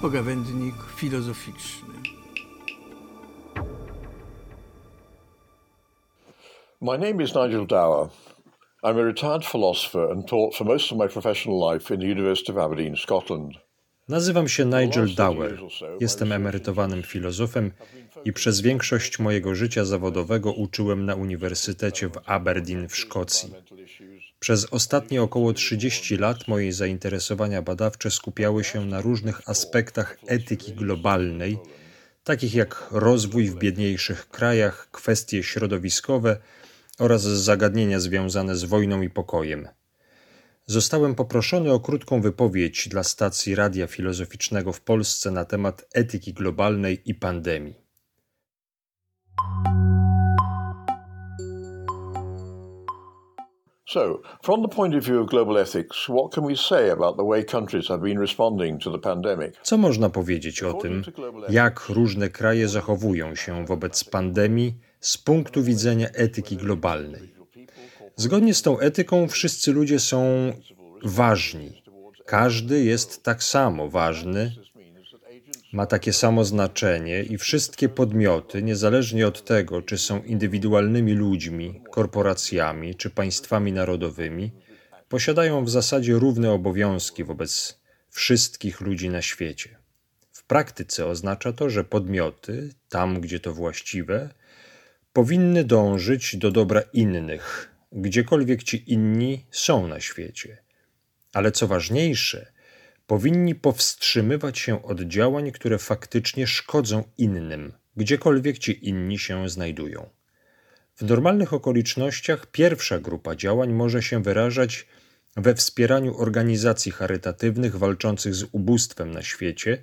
pogawędnik filozoficzny. My name is Nigel Dower. I'm a retired philosopher and taught for most of my professional life in the University of Aberdeen, Scotland. Nazywam się Nigel Dower. Jestem emerytowanym filozofem i przez większość mojego życia zawodowego uczyłem na Uniwersytecie w Aberdeen w Szkocji. Przez ostatnie około 30 lat moje zainteresowania badawcze skupiały się na różnych aspektach etyki globalnej, takich jak rozwój w biedniejszych krajach, kwestie środowiskowe oraz zagadnienia związane z wojną i pokojem. Zostałem poproszony o krótką wypowiedź dla stacji Radia Filozoficznego w Polsce na temat etyki globalnej i pandemii. So, from the point of view of global ethics, what can we say about the way countries have been responding to the pandemic? Co można powiedzieć o tym, jak różne kraje zachowują się wobec pandemii z punktu widzenia etyki globalnej? Zgodnie z tą etyką wszyscy ludzie są ważni. Każdy jest tak samo ważny, ma takie samo znaczenie i wszystkie podmioty, niezależnie od tego, czy są indywidualnymi ludźmi, korporacjami czy państwami narodowymi, posiadają w zasadzie równe obowiązki wobec wszystkich ludzi na świecie. W praktyce oznacza to, że podmioty, tam gdzie to właściwe, powinny dążyć do dobra innych, gdziekolwiek ci inni są na świecie. Ale co ważniejsze, powinni powstrzymywać się od działań, które faktycznie szkodzą innym, gdziekolwiek ci inni się znajdują. W normalnych okolicznościach pierwsza grupa działań może się wyrażać we wspieraniu organizacji charytatywnych walczących z ubóstwem na świecie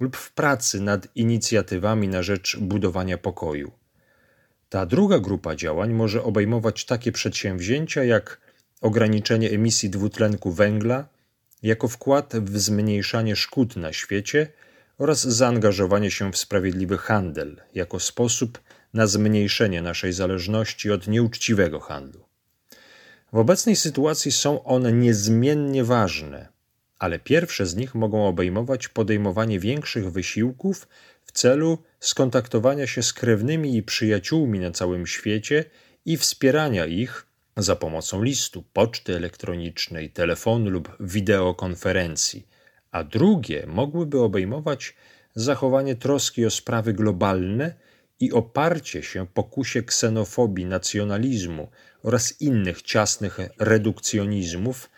lub w pracy nad inicjatywami na rzecz budowania pokoju. Ta druga grupa działań może obejmować takie przedsięwzięcia jak ograniczenie emisji dwutlenku węgla, jako wkład w zmniejszanie szkód na świecie oraz zaangażowanie się w sprawiedliwy handel, jako sposób na zmniejszenie naszej zależności od nieuczciwego handlu. W obecnej sytuacji są one niezmiennie ważne, ale pierwsze z nich mogą obejmować podejmowanie większych wysiłków w celu skontaktowania się z krewnymi i przyjaciółmi na całym świecie i wspierania ich za pomocą listu, poczty elektronicznej, telefonu lub wideokonferencji, a drugie mogłyby obejmować zachowanie troski o sprawy globalne i oparcie się pokusie ksenofobii, nacjonalizmu oraz innych ciasnych redukcjonizmów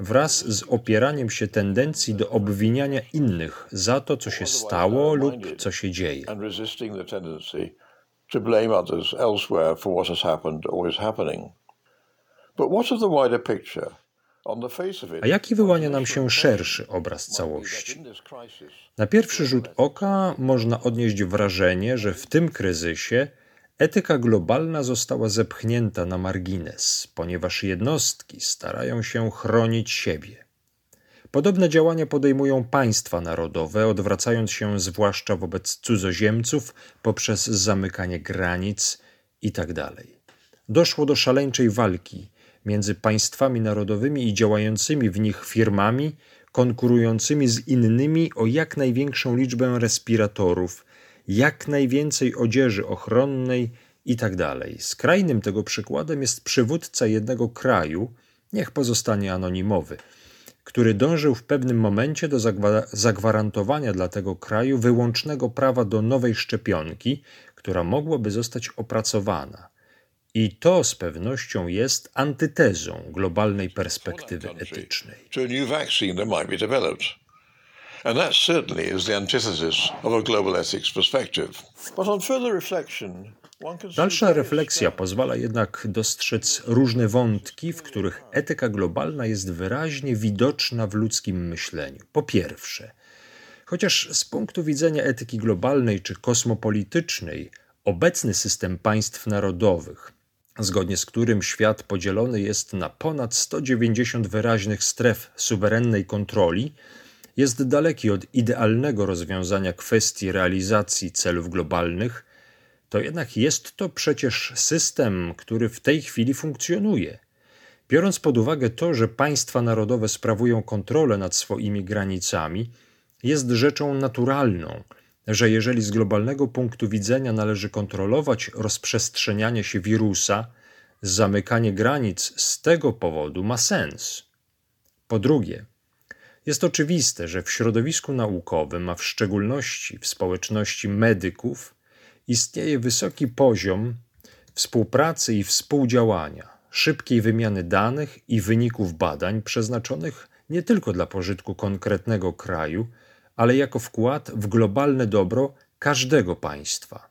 wraz z opieraniem się tendencji do obwiniania innych za to, co się stało lub co się dzieje. To blame others elsewhere for what has happened or is happening. A jaki wyłania nam się szerszy obraz całości? Na pierwszy rzut oka można odnieść wrażenie, że w tym kryzysie etyka globalna została zepchnięta na margines, ponieważ jednostki starają się chronić siebie. Podobne działania podejmują państwa narodowe, odwracając się zwłaszcza wobec cudzoziemców poprzez zamykanie granic itd. Tak Doszło do szaleńczej walki między państwami narodowymi i działającymi w nich firmami konkurującymi z innymi o jak największą liczbę respiratorów, jak najwięcej odzieży ochronnej itd. Tak Skrajnym tego przykładem jest przywódca jednego kraju, niech pozostanie anonimowy, który dążył w pewnym momencie do zagwarantowania dla tego kraju wyłącznego prawa do nowej szczepionki, która mogłaby zostać opracowana – i to z pewnością jest antytezą globalnej perspektywy etycznej. Dalsza refleksja pozwala jednak dostrzec różne wątki, w których etyka globalna jest wyraźnie widoczna w ludzkim myśleniu. Po pierwsze, chociaż z punktu widzenia etyki globalnej czy kosmopolitycznej, obecny system państw narodowych, zgodnie z którym świat podzielony jest na ponad 190 wyraźnych stref suwerennej kontroli, jest daleki od idealnego rozwiązania kwestii realizacji celów globalnych, to jednak jest to przecież system, który w tej chwili funkcjonuje. Biorąc pod uwagę to, że państwa narodowe sprawują kontrolę nad swoimi granicami, jest rzeczą naturalną, że jeżeli z globalnego punktu widzenia należy kontrolować rozprzestrzenianie się wirusa, zamykanie granic z tego powodu ma sens. Po drugie, jest oczywiste, że w środowisku naukowym, a w szczególności w społeczności medyków, istnieje wysoki poziom współpracy i współdziałania, szybkiej wymiany danych i wyników badań przeznaczonych nie tylko dla pożytku konkretnego kraju, ale jako wkład w globalne dobro każdego państwa.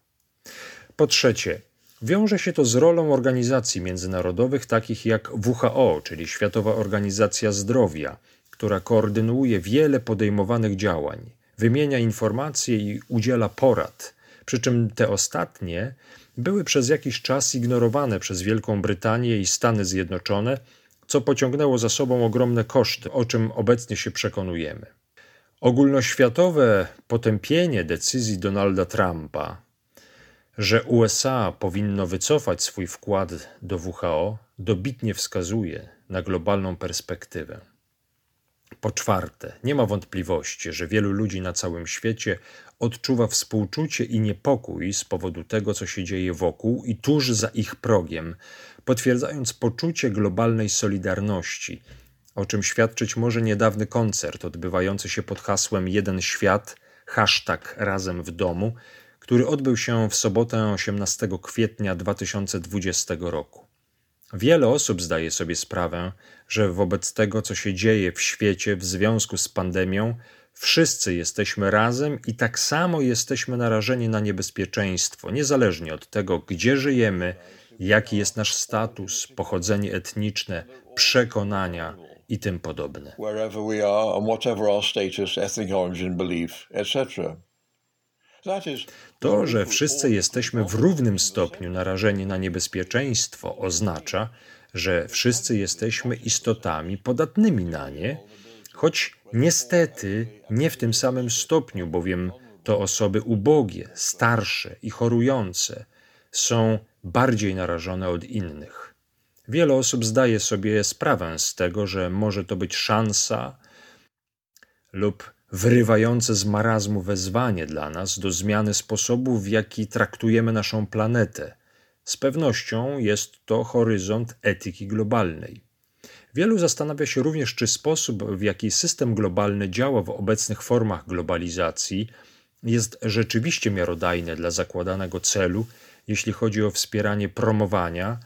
Po trzecie, wiąże się to z rolą organizacji międzynarodowych takich jak WHO, czyli Światowa Organizacja Zdrowia, która koordynuje wiele podejmowanych działań, wymienia informacje i udziela porad, przy czym te ostatnie były przez jakiś czas ignorowane przez Wielką Brytanię i Stany Zjednoczone, co pociągnęło za sobą ogromne koszty, o czym obecnie się przekonujemy. Ogólnoświatowe potępienie decyzji Donalda Trumpa, że USA powinno wycofać swój wkład do WHO, dobitnie wskazuje na globalną perspektywę. Po czwarte, nie ma wątpliwości, że wielu ludzi na całym świecie odczuwa współczucie i niepokój z powodu tego, co się dzieje wokół i tuż za ich progiem, potwierdzając poczucie globalnej solidarności, o czym świadczyć może niedawny koncert odbywający się pod hasłem Jeden Świat, hashtag Razem w Domu, który odbył się w sobotę 18 kwietnia 2020 roku. Wiele osób zdaje sobie sprawę, że wobec tego, co się dzieje w świecie w związku z pandemią, wszyscy jesteśmy razem i tak samo jesteśmy narażeni na niebezpieczeństwo, niezależnie od tego, gdzie żyjemy, jaki jest nasz status, pochodzenie etniczne, przekonania i tym podobne. Wherever we are and whatever our status, ethnic origin, belief, etc. To, że wszyscy jesteśmy w równym stopniu narażeni na niebezpieczeństwo, oznacza, że wszyscy jesteśmy istotami podatnymi na nie, choć niestety nie w tym samym stopniu, bowiem to osoby ubogie, starsze i chorujące są bardziej narażone od innych. Wiele osób zdaje sobie sprawę z tego, że może to być szansa lub wyrywające z marazmu wezwanie dla nas do zmiany sposobu, w jaki traktujemy naszą planetę. Z pewnością jest to horyzont etyki globalnej. Wielu zastanawia się również, czy sposób, w jaki system globalny działa w obecnych formach globalizacji, jest rzeczywiście miarodajny dla zakładanego celu, jeśli chodzi o wspieranie promowania,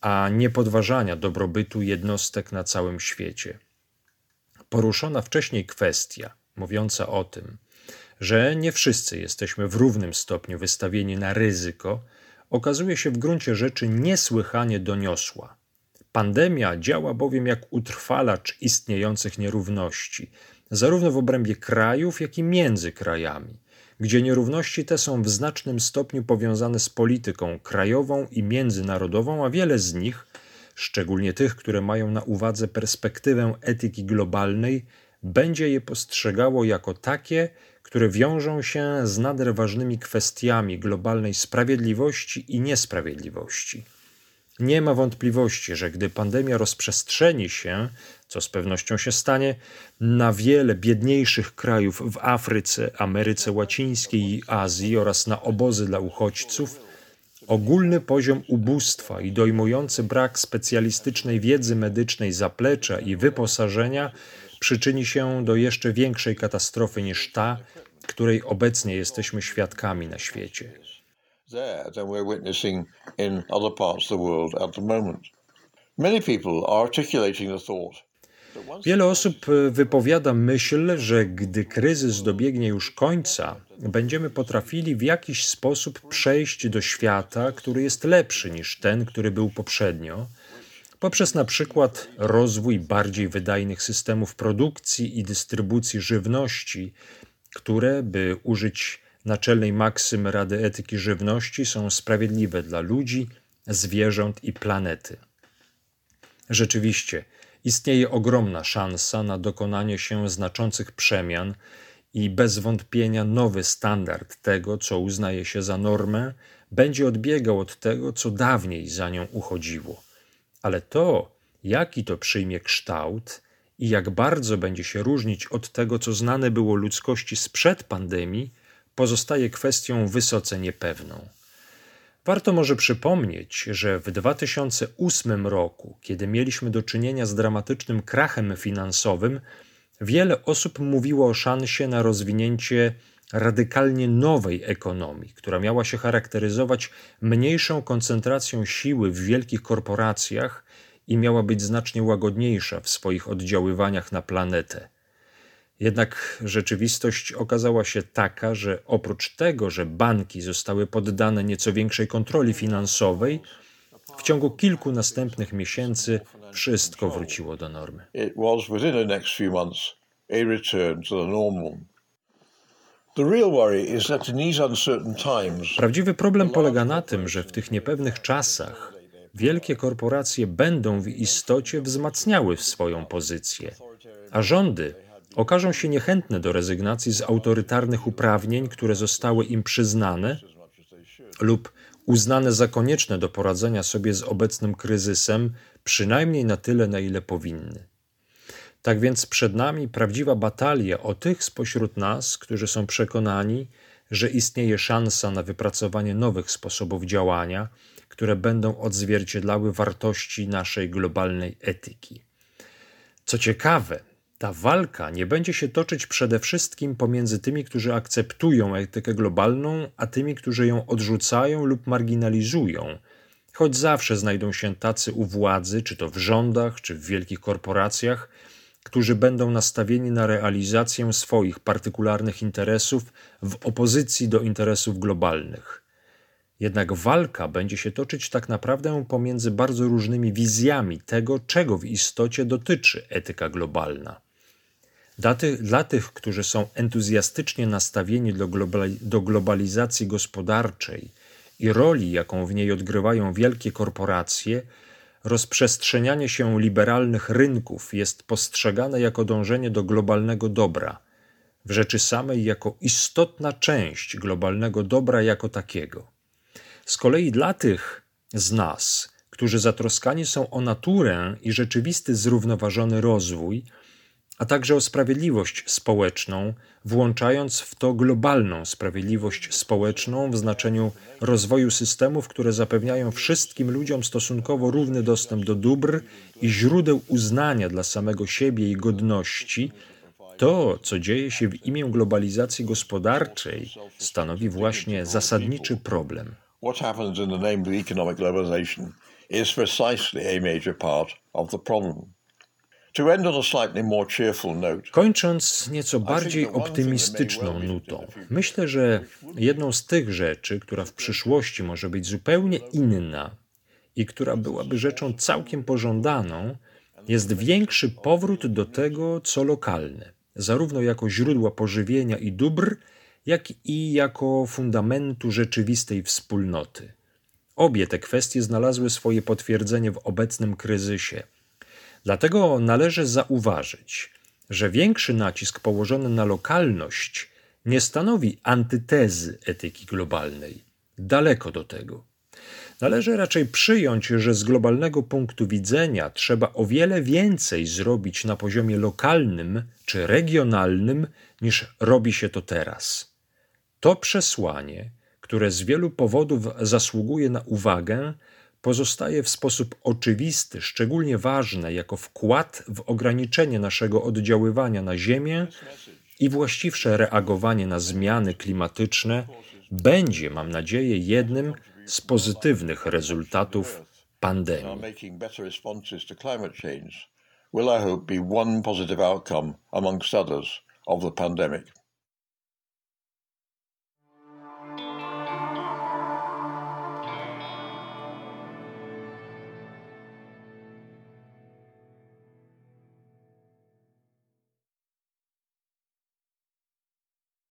a nie podważania dobrobytu jednostek na całym świecie. Poruszona wcześniej kwestia mówiąca o tym, że nie wszyscy jesteśmy w równym stopniu wystawieni na ryzyko, okazuje się w gruncie rzeczy niesłychanie doniosła. Pandemia działa bowiem jak utrwalacz istniejących nierówności, zarówno w obrębie krajów, jak i między krajami, gdzie nierówności te są w znacznym stopniu powiązane z polityką krajową i międzynarodową, a wiele z nich, szczególnie tych, które mają na uwadze perspektywę etyki globalnej, będzie je postrzegało jako takie, które wiążą się z nader ważnymi kwestiami globalnej sprawiedliwości i niesprawiedliwości. Nie ma wątpliwości, że gdy pandemia rozprzestrzeni się, co z pewnością się stanie, na wiele biedniejszych krajów w Afryce, Ameryce Łacińskiej i Azji oraz na obozy dla uchodźców, ogólny poziom ubóstwa i dojmujący brak specjalistycznej wiedzy medycznej zaplecza i wyposażenia przyczyni się do jeszcze większej katastrofy niż ta, której obecnie jesteśmy świadkami na świecie. Wiele osób e, wypowiada myśl, że gdy kryzys dobiegnie już końca, będziemy potrafili w jakiś sposób przejść do świata, który jest lepszy niż ten, który był poprzednio, poprzez na przykład rozwój bardziej wydajnych systemów produkcji i dystrybucji żywności, które, by użyć naczelnej maksymy Rady Etyki Żywności, są sprawiedliwe dla ludzi, zwierząt i planety. Rzeczywiście, istnieje ogromna szansa na dokonanie się znaczących przemian i bez wątpienia nowy standard tego, co uznaje się za normę, będzie odbiegał od tego, co dawniej za nią uchodziło ale to, jaki to przyjmie kształt i jak bardzo będzie się różnić od tego, co znane było ludzkości sprzed pandemii, pozostaje kwestią wysoce niepewną. Warto może przypomnieć, że w 2008 roku, kiedy mieliśmy do czynienia z dramatycznym krachem finansowym, wiele osób mówiło o szansie na rozwinięcie radykalnie nowej ekonomii, która miała się charakteryzować mniejszą koncentracją siły w wielkich korporacjach i miała być znacznie łagodniejsza w swoich oddziaływaniach na planetę. Jednak rzeczywistość okazała się taka, że oprócz tego, że banki zostały poddane nieco większej kontroli finansowej, w ciągu kilku następnych miesięcy wszystko wróciło do normy. Prawdziwy problem polega na tym, że w tych niepewnych czasach wielkie korporacje będą w istocie wzmacniały swoją pozycję, a rządy okażą się niechętne do rezygnacji z autorytarnych uprawnień, które zostały im przyznane lub uznane za konieczne do poradzenia sobie z obecnym kryzysem, przynajmniej na tyle, na ile powinny. Tak więc przed nami prawdziwa batalia o tych spośród nas, którzy są przekonani, że istnieje szansa na wypracowanie nowych sposobów działania, które będą odzwierciedlały wartości naszej globalnej etyki. Co ciekawe, ta walka nie będzie się toczyć przede wszystkim pomiędzy tymi, którzy akceptują etykę globalną, a tymi, którzy ją odrzucają lub marginalizują, choć zawsze znajdą się tacy u władzy, czy to w rządach, czy w wielkich korporacjach, którzy będą nastawieni na realizację swoich partykularnych interesów w opozycji do interesów globalnych. Jednak walka będzie się toczyć tak naprawdę pomiędzy bardzo różnymi wizjami tego, czego w istocie dotyczy etyka globalna. Dla tych, dla tych którzy są entuzjastycznie nastawieni do, globali, do globalizacji gospodarczej i roli, jaką w niej odgrywają wielkie korporacje, rozprzestrzenianie się liberalnych rynków jest postrzegane jako dążenie do globalnego dobra, w rzeczy samej jako istotna część globalnego dobra jako takiego. Z kolei dla tych z nas, którzy zatroskani są o naturę i rzeczywisty zrównoważony rozwój, a także o sprawiedliwość społeczną, włączając w to globalną sprawiedliwość społeczną w znaczeniu rozwoju systemów, które zapewniają wszystkim ludziom stosunkowo równy dostęp do dóbr i źródeł uznania dla samego siebie i godności. To, co dzieje się w imię globalizacji gospodarczej, stanowi właśnie zasadniczy problem. What happens in the name of globalization is precisely a major part of problem. Kończąc nieco bardziej optymistyczną nutą, myślę, że jedną z tych rzeczy, która w przyszłości może być zupełnie inna i która byłaby rzeczą całkiem pożądaną, jest większy powrót do tego, co lokalne, zarówno jako źródła pożywienia i dóbr, jak i jako fundamentu rzeczywistej wspólnoty. Obie te kwestie znalazły swoje potwierdzenie w obecnym kryzysie – Dlatego należy zauważyć, że większy nacisk położony na lokalność nie stanowi antytezy etyki globalnej. Daleko do tego. Należy raczej przyjąć, że z globalnego punktu widzenia trzeba o wiele więcej zrobić na poziomie lokalnym czy regionalnym, niż robi się to teraz. To przesłanie, które z wielu powodów zasługuje na uwagę, pozostaje w sposób oczywisty, szczególnie ważne jako wkład w ograniczenie naszego oddziaływania na Ziemię i właściwsze reagowanie na zmiany klimatyczne będzie, mam nadzieję, jednym z pozytywnych rezultatów pandemii. will I hope be one positive outcome amongst others of the pandemic.